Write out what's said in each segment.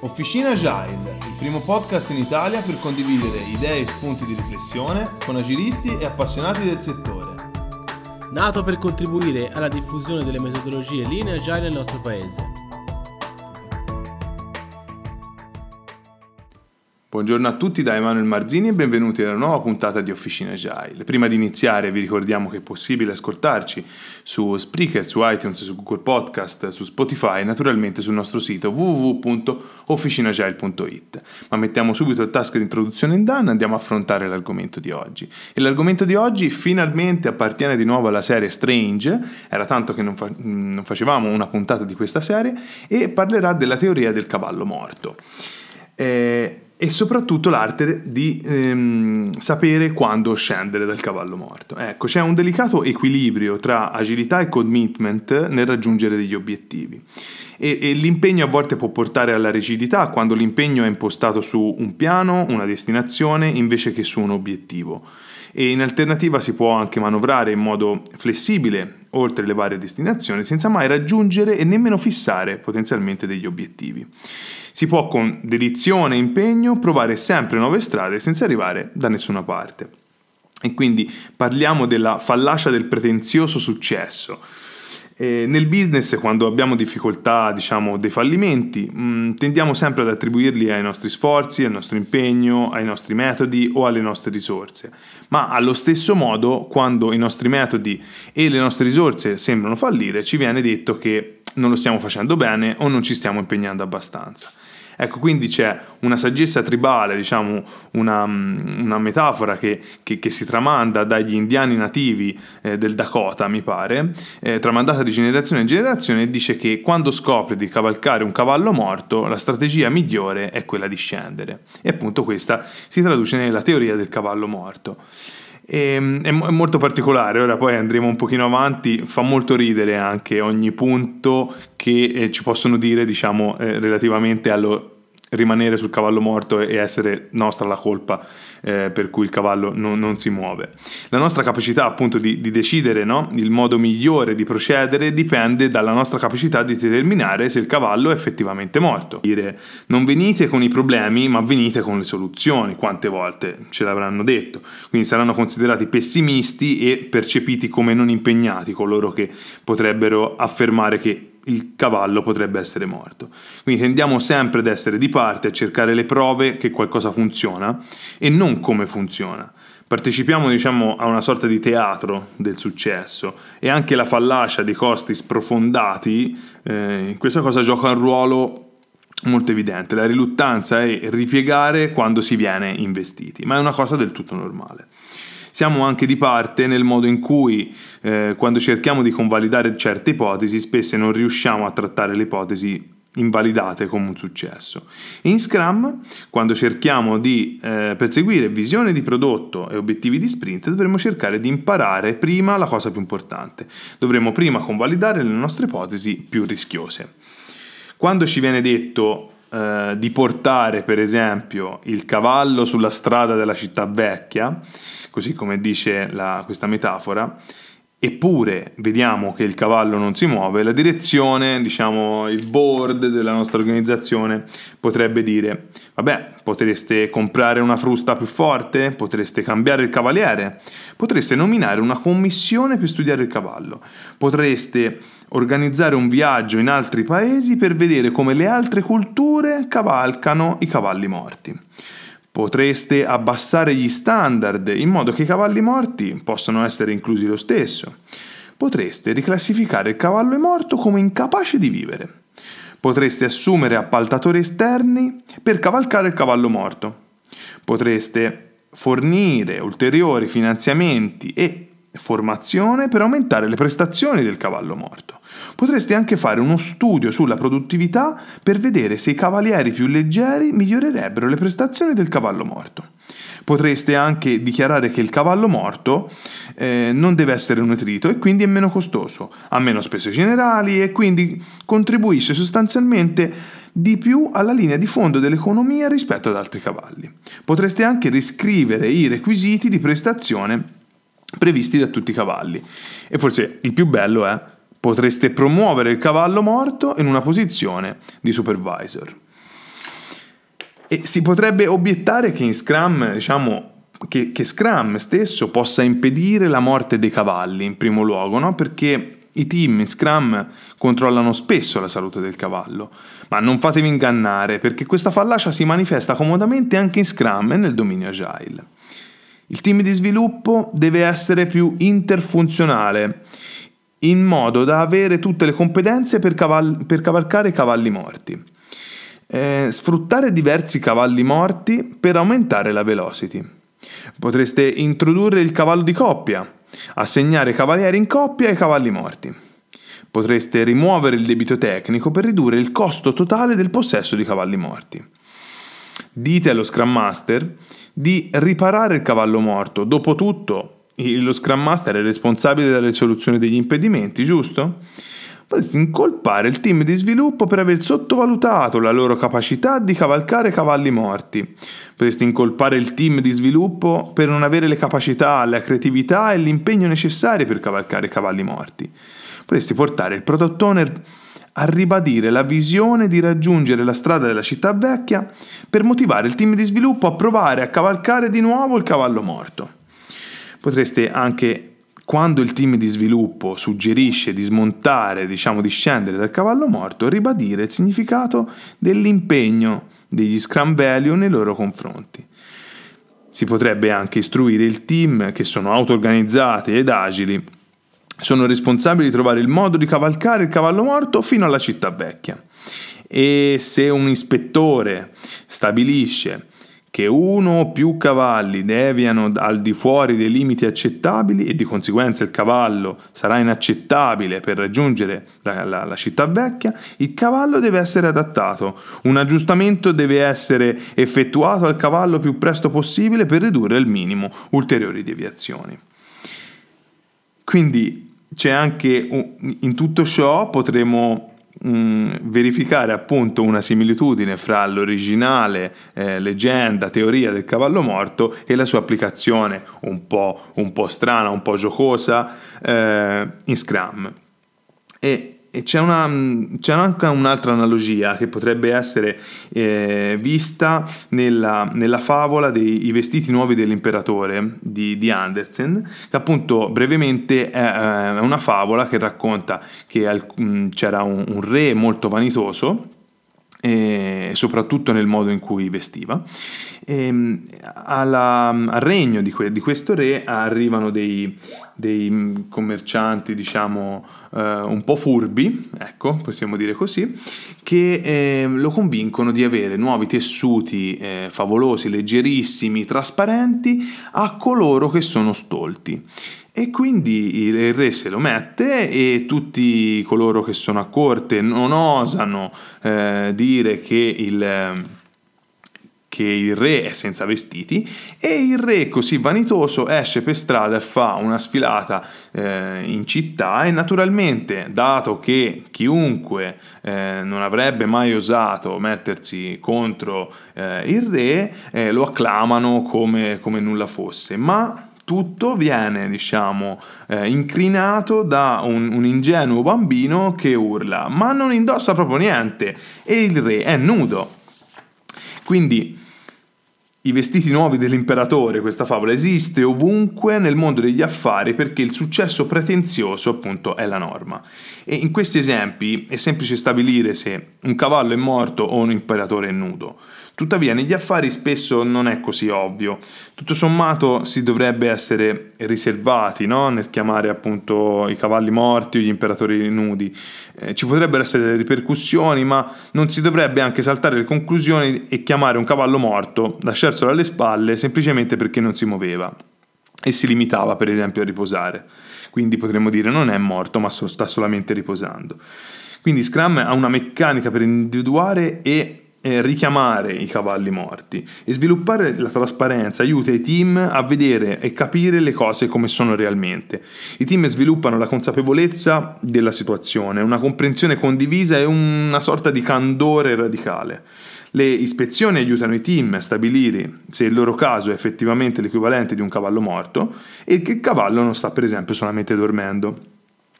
Officina Agile, il primo podcast in Italia per condividere idee e spunti di riflessione con agilisti e appassionati del settore. Nato per contribuire alla diffusione delle metodologie linee agile nel nostro paese. Buongiorno a tutti da Emanuele Marzini e benvenuti alla nuova puntata di Officina Agile. Prima di iniziare vi ricordiamo che è possibile ascoltarci su Spreaker, su iTunes, su Google Podcast, su Spotify e naturalmente sul nostro sito www.officinagile.it. Ma mettiamo subito il task di introduzione in Dan e andiamo a affrontare l'argomento di oggi. E l'argomento di oggi finalmente appartiene di nuovo alla serie Strange, era tanto che non, fa- non facevamo una puntata di questa serie, e parlerà della teoria del cavallo morto. Eh, e soprattutto l'arte di ehm, sapere quando scendere dal cavallo morto. Ecco, c'è un delicato equilibrio tra agilità e commitment nel raggiungere degli obiettivi. E, e l'impegno a volte può portare alla rigidità quando l'impegno è impostato su un piano, una destinazione, invece che su un obiettivo. E in alternativa si può anche manovrare in modo flessibile oltre le varie destinazioni senza mai raggiungere e nemmeno fissare potenzialmente degli obiettivi. Si può con dedizione e impegno provare sempre nuove strade senza arrivare da nessuna parte. E quindi parliamo della fallacia del pretenzioso successo. E nel business, quando abbiamo difficoltà, diciamo, dei fallimenti, mh, mm, tendiamo sempre ad attribuirli ai nostri sforzi, al nostro impegno, ai nostri metodi o alle nostre risorse. Ma allo stesso modo, quando i nostri metodi e le nostre risorse sembrano fallire, ci viene detto che non lo stiamo facendo bene o non ci stiamo impegnando abbastanza. Ecco, quindi c'è una saggezza tribale, diciamo una, una metafora che, che, che, si tramanda dagli indiani nativi eh, del Dakota, mi pare, eh, tramandata di generazione in generazione e dice che quando scopri di cavalcare un cavallo morto, la strategia migliore è quella di scendere. E appunto questa si traduce nella teoria del cavallo morto. E, ehm, è, molto particolare, ora poi andremo un pochino avanti, fa molto ridere anche ogni punto che eh, ci possono dire, diciamo, eh, relativamente allo rimanere sul cavallo morto e essere nostra la colpa eh, per cui il cavallo non, non, si muove. La nostra capacità appunto di, di decidere no? il modo migliore di procedere dipende dalla nostra capacità di determinare se il cavallo è effettivamente morto. Dire non venite con i problemi ma venite con le soluzioni, quante volte ce l'avranno detto. Quindi saranno considerati pessimisti e percepiti come non impegnati coloro che potrebbero affermare che il cavallo potrebbe essere morto. Quindi tendiamo sempre ad essere di parte, a cercare le prove che qualcosa funziona e non come funziona. Partecipiamo diciamo, a una sorta di teatro del successo e anche la fallacia dei costi sprofondati eh, in questa cosa gioca un ruolo molto evidente. La riluttanza è ripiegare quando si viene investiti, ma è una cosa del tutto normale siamo anche di parte nel modo in cui eh, quando cerchiamo di convalidare certe ipotesi spesso non riusciamo a trattare le ipotesi invalidate come un successo. In Scrum, quando cerchiamo di eh, perseguire visione di prodotto e obiettivi di sprint, dovremo cercare di imparare prima la cosa più importante. Dovremo prima convalidare le nostre ipotesi più rischiose. Quando ci viene detto eh, di portare, per esempio, il cavallo sulla strada della città vecchia, così come dice la, questa metafora, eppure vediamo che il cavallo non si muove, la direzione, diciamo il board della nostra organizzazione potrebbe dire, vabbè, potreste comprare una frusta più forte, potreste cambiare il cavaliere, potreste nominare una commissione per studiare il cavallo, potreste organizzare un viaggio in altri paesi per vedere come le altre culture cavalcano i cavalli morti. Potreste abbassare gli standard in modo che i cavalli morti possano essere inclusi lo stesso. Potreste riclassificare il cavallo morto come incapace di vivere. Potreste assumere appaltatori esterni per cavalcare il cavallo morto. Potreste fornire ulteriori finanziamenti e formazione per aumentare le prestazioni del cavallo morto. Potreste anche fare uno studio sulla produttività per vedere se i cavalieri più leggeri migliorerebbero le prestazioni del cavallo morto. Potreste anche dichiarare che il cavallo morto eh, non deve essere nutrito e quindi è meno costoso, ha meno spese generali e quindi contribuisce sostanzialmente di più alla linea di fondo dell'economia rispetto ad altri cavalli. Potreste anche riscrivere i requisiti di prestazione previsti da tutti i cavalli. E forse il più bello è potreste promuovere il cavallo morto in una posizione di supervisor. E si potrebbe obiettare che in Scrum, diciamo, che, che, Scrum stesso possa impedire la morte dei cavalli in primo luogo, no? perché i team in Scrum controllano spesso la salute del cavallo, ma non fatevi ingannare perché questa fallacia si manifesta comodamente anche in Scrum e nel dominio Agile. Il team di sviluppo deve essere più interfunzionale, in modo da avere tutte le competenze per, caval- per cavalcare i cavalli morti eh, sfruttare diversi cavalli morti per aumentare la velocity. Potreste introdurre il cavallo di coppia, assegnare cavalieri in coppia ai cavalli morti. Potreste rimuovere il debito tecnico per ridurre il costo totale del possesso di cavalli morti. Dite allo Scrum Master di riparare il cavallo morto. Dopotutto, lo Scrum Master è responsabile della risoluzione degli impedimenti, giusto? potresti incolpare il team di sviluppo per aver sottovalutato la loro capacità di cavalcare cavalli morti. Potresti incolpare il team di sviluppo per non avere le capacità, la creatività e l'impegno necessari per cavalcare cavalli morti. Potresti portare il product owner a ribadire la visione di raggiungere la strada della città vecchia per motivare il team di sviluppo a provare a cavalcare di nuovo il cavallo morto. Potreste anche quando il team di sviluppo suggerisce di smontare, diciamo di scendere dal cavallo morto, ribadire il significato dell'impegno degli Scrum Value nei loro confronti. Si potrebbe anche istruire il team che sono auto-organizzati ed agili, sono responsabili di trovare il modo di cavalcare il cavallo morto fino alla città vecchia. E se un ispettore stabilisce che uno o più cavalli deviano al di fuori dei limiti accettabili e di conseguenza il cavallo sarà inaccettabile per raggiungere la, la, la, città vecchia, il cavallo deve essere adattato. Un aggiustamento deve essere effettuato al cavallo più presto possibile per ridurre al minimo ulteriori deviazioni. Quindi c'è anche in tutto ciò potremo mm, verificare appunto una similitudine fra l'originale eh, leggenda, teoria del cavallo morto e la sua applicazione un po', un po strana, un po' giocosa eh, in Scrum. E e c'è, una, c'è, anche un'altra analogia che potrebbe essere eh, vista nella, nella, favola dei vestiti nuovi dell'imperatore di, di, Andersen, che appunto brevemente è, è una favola che racconta che al, c'era un, un re molto vanitoso e soprattutto nel modo in cui vestiva. E alla, al regno di, que, di, questo re arrivano dei, dei commercianti, diciamo, eh, un po' furbi, ecco, possiamo dire così, che eh, lo convincono di avere nuovi tessuti eh, favolosi, leggerissimi, trasparenti a coloro che sono stolti. E quindi il re se lo mette e tutti coloro che sono a corte non osano eh, dire che il, che il re è senza vestiti e il re così vanitoso esce per strada e fa una sfilata eh, in città e naturalmente dato che chiunque eh, non avrebbe mai osato mettersi contro eh, il re eh, lo acclamano come, come nulla fosse ma tutto viene, diciamo, eh, incrinato da un, un, ingenuo bambino che urla, ma non indossa proprio niente e il re è nudo. Quindi i vestiti nuovi dell'imperatore, questa favola esiste ovunque nel mondo degli affari perché il successo pretenzioso appunto è la norma. E in questi esempi è semplice stabilire se un cavallo è morto o un imperatore è nudo. Tuttavia negli affari spesso non è così ovvio. Tutto sommato si dovrebbe essere riservati no? nel chiamare appunto i cavalli morti o gli imperatori nudi. Eh, ci potrebbero essere delle ripercussioni, ma non si dovrebbe anche saltare le conclusioni e chiamare un cavallo morto, lasciarselo alle spalle semplicemente perché non si muoveva. e si limitava per esempio a riposare. Quindi potremmo dire non è morto ma sta solamente riposando. Quindi Scrum ha una meccanica per individuare e richiamare i cavalli morti e sviluppare la trasparenza aiuta i team a vedere e capire le cose come sono realmente. I team sviluppano la consapevolezza della situazione, una comprensione condivisa e una sorta di candore radicale. Le ispezioni aiutano i team a stabilire se il loro caso è effettivamente l'equivalente di un cavallo morto e che il cavallo non sta per esempio solamente dormendo.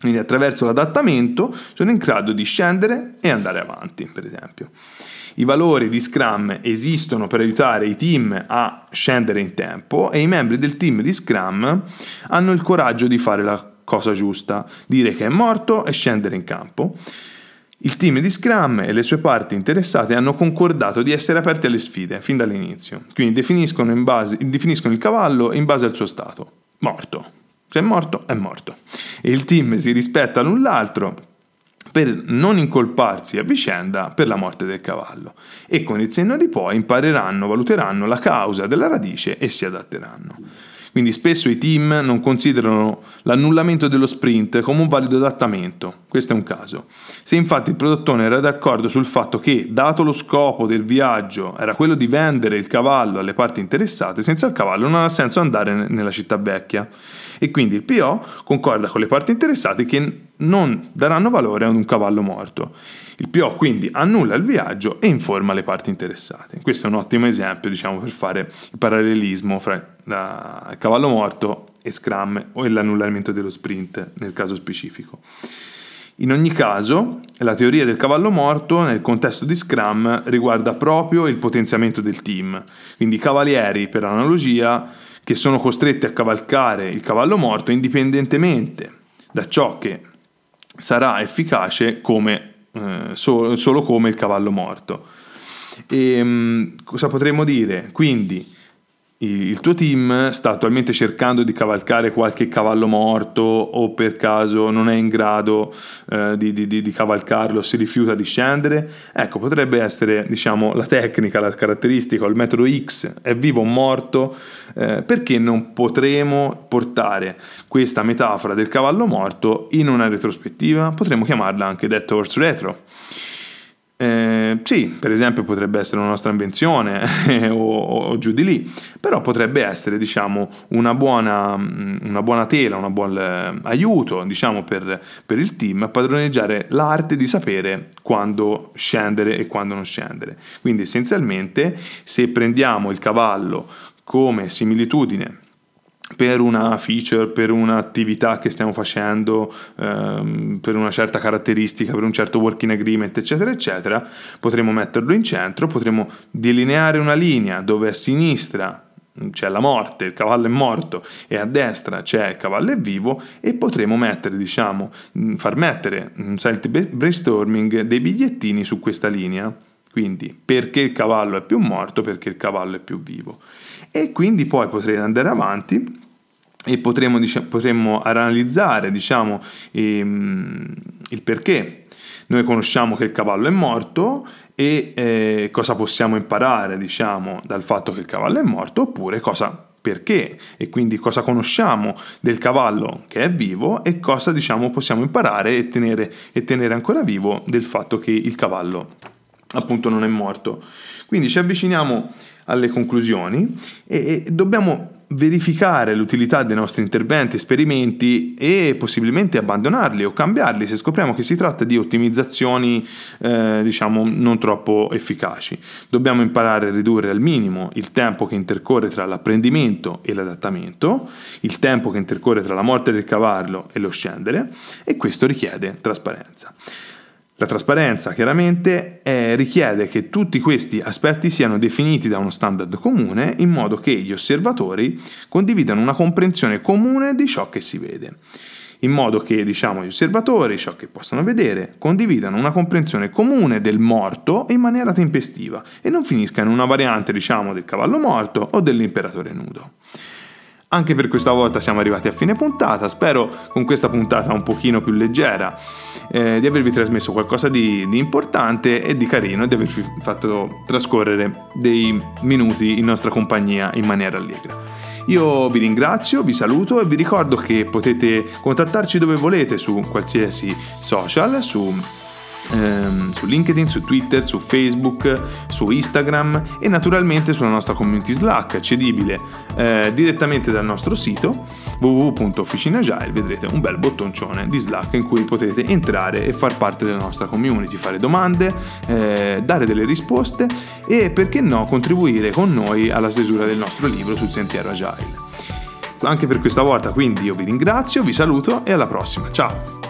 Quindi attraverso l'adattamento sono in grado di scendere e andare avanti, per esempio. I valori di Scrum esistono per aiutare i team a scendere in tempo e i membri del team di Scrum hanno il coraggio di fare la cosa giusta, dire che è morto e scendere in campo. Il team di Scrum e le sue parti interessate hanno concordato di essere aperti alle sfide fin dall'inizio, quindi definiscono, base, definiscono il cavallo in base al suo stato. Morto. Se è morto, è morto. E il team si rispetta l'un l'altro per non incolparsi a vicenda per la morte del cavallo e con il senno di poi impareranno, valuteranno la causa della radice e si adatteranno. Quindi spesso i team non considerano l'annullamento dello sprint come un valido adattamento, questo è un caso. Se infatti il produttore era d'accordo sul fatto che, dato lo scopo del viaggio, era quello di vendere il cavallo alle parti interessate, senza il cavallo non ha senso andare nella città vecchia. E quindi il PO concorda con le parti interessate che non daranno valore ad un cavallo morto. Il PO quindi annulla il viaggio e informa le parti interessate. Questo è un ottimo esempio, diciamo, per fare il parallelismo fra il cavallo morto e Scrum o l'annullamento dello sprint nel caso specifico. In ogni caso, la teoria del cavallo morto nel contesto di Scrum riguarda proprio il potenziamento del team. Quindi i cavalieri, per analogia, che sono costretti a cavalcare il cavallo morto indipendentemente da ciò che sarà efficace come eh, solo, solo, come il cavallo morto. E, ehm, cosa potremmo dire? Quindi il tuo team sta attualmente cercando di cavalcare qualche cavallo morto o per caso non è in grado eh, di, di, di, cavalcarlo, si rifiuta di scendere, ecco potrebbe essere diciamo la tecnica, la caratteristica, il metodo X è vivo o morto, eh, perché non potremo portare questa metafora del cavallo morto in una retrospettiva? Potremmo chiamarla anche Death Horse Retro. Eh, sì, per esempio potrebbe essere una nostra invenzione o, o, giù di lì, però potrebbe essere diciamo, una, buona, una buona tela, un buon eh, aiuto diciamo, per, per, il team a padroneggiare l'arte di sapere quando scendere e quando non scendere. Quindi essenzialmente se prendiamo il cavallo come similitudine per una feature, per un'attività che stiamo facendo, ehm, per una certa caratteristica, per un certo working agreement, eccetera, eccetera, potremo metterlo in centro, potremo delineare una linea dove a sinistra c'è la morte, il cavallo è morto e a destra c'è il cavallo è vivo e potremo mettere, diciamo, far mettere un silent brainstorming dei bigliettini su questa linea. Quindi perché il cavallo è più morto, perché il cavallo è più vivo e quindi poi potrei andare avanti e potremo, diciamo, potremmo analizzare diciamo, ehm, il perché. Noi conosciamo che il cavallo è morto e eh, cosa possiamo imparare diciamo, dal fatto che il cavallo è morto oppure cosa perché e quindi cosa conosciamo del cavallo che è vivo e cosa diciamo, possiamo imparare e tenere, e tenere ancora vivo del fatto che il cavallo appunto non è morto. Quindi ci avviciniamo alle conclusioni e, e dobbiamo verificare l'utilità dei nostri interventi, esperimenti e possibilmente abbandonarli o cambiarli se scopriamo che si tratta di ottimizzazioni eh, diciamo non troppo efficaci. Dobbiamo imparare a ridurre al minimo il tempo che intercorre tra l'apprendimento e l'adattamento, il tempo che intercorre tra la morte del cavallo e lo scendere e questo richiede trasparenza. La trasparenza chiaramente eh, richiede che tutti questi aspetti siano definiti da uno standard comune in modo che gli osservatori condividano una comprensione comune di ciò che si vede. In modo che diciamo, gli osservatori, ciò che possono vedere, condividano una comprensione comune del morto in maniera tempestiva e non finisca in una variante diciamo, del cavallo morto o dell'imperatore nudo. Anche per questa volta siamo arrivati a fine puntata, spero con questa puntata un pochino più leggera eh, di avervi trasmesso qualcosa di, di, importante e di carino e di avervi fatto trascorrere dei minuti in nostra compagnia in maniera allegra. Io vi ringrazio, vi saluto e vi ricordo che potete contattarci dove volete su qualsiasi social, su ehm, su LinkedIn, su Twitter, su Facebook, su Instagram e naturalmente sulla nostra community Slack, accedibile eh, direttamente dal nostro sito www.officinagile, vedrete un bel bottoncione di Slack in cui potete entrare e far parte della nostra community, fare domande, eh, dare delle risposte e perché no contribuire con noi alla stesura del nostro libro sul sentiero Agile. Anche per questa volta quindi io vi ringrazio, vi saluto e alla prossima. Ciao!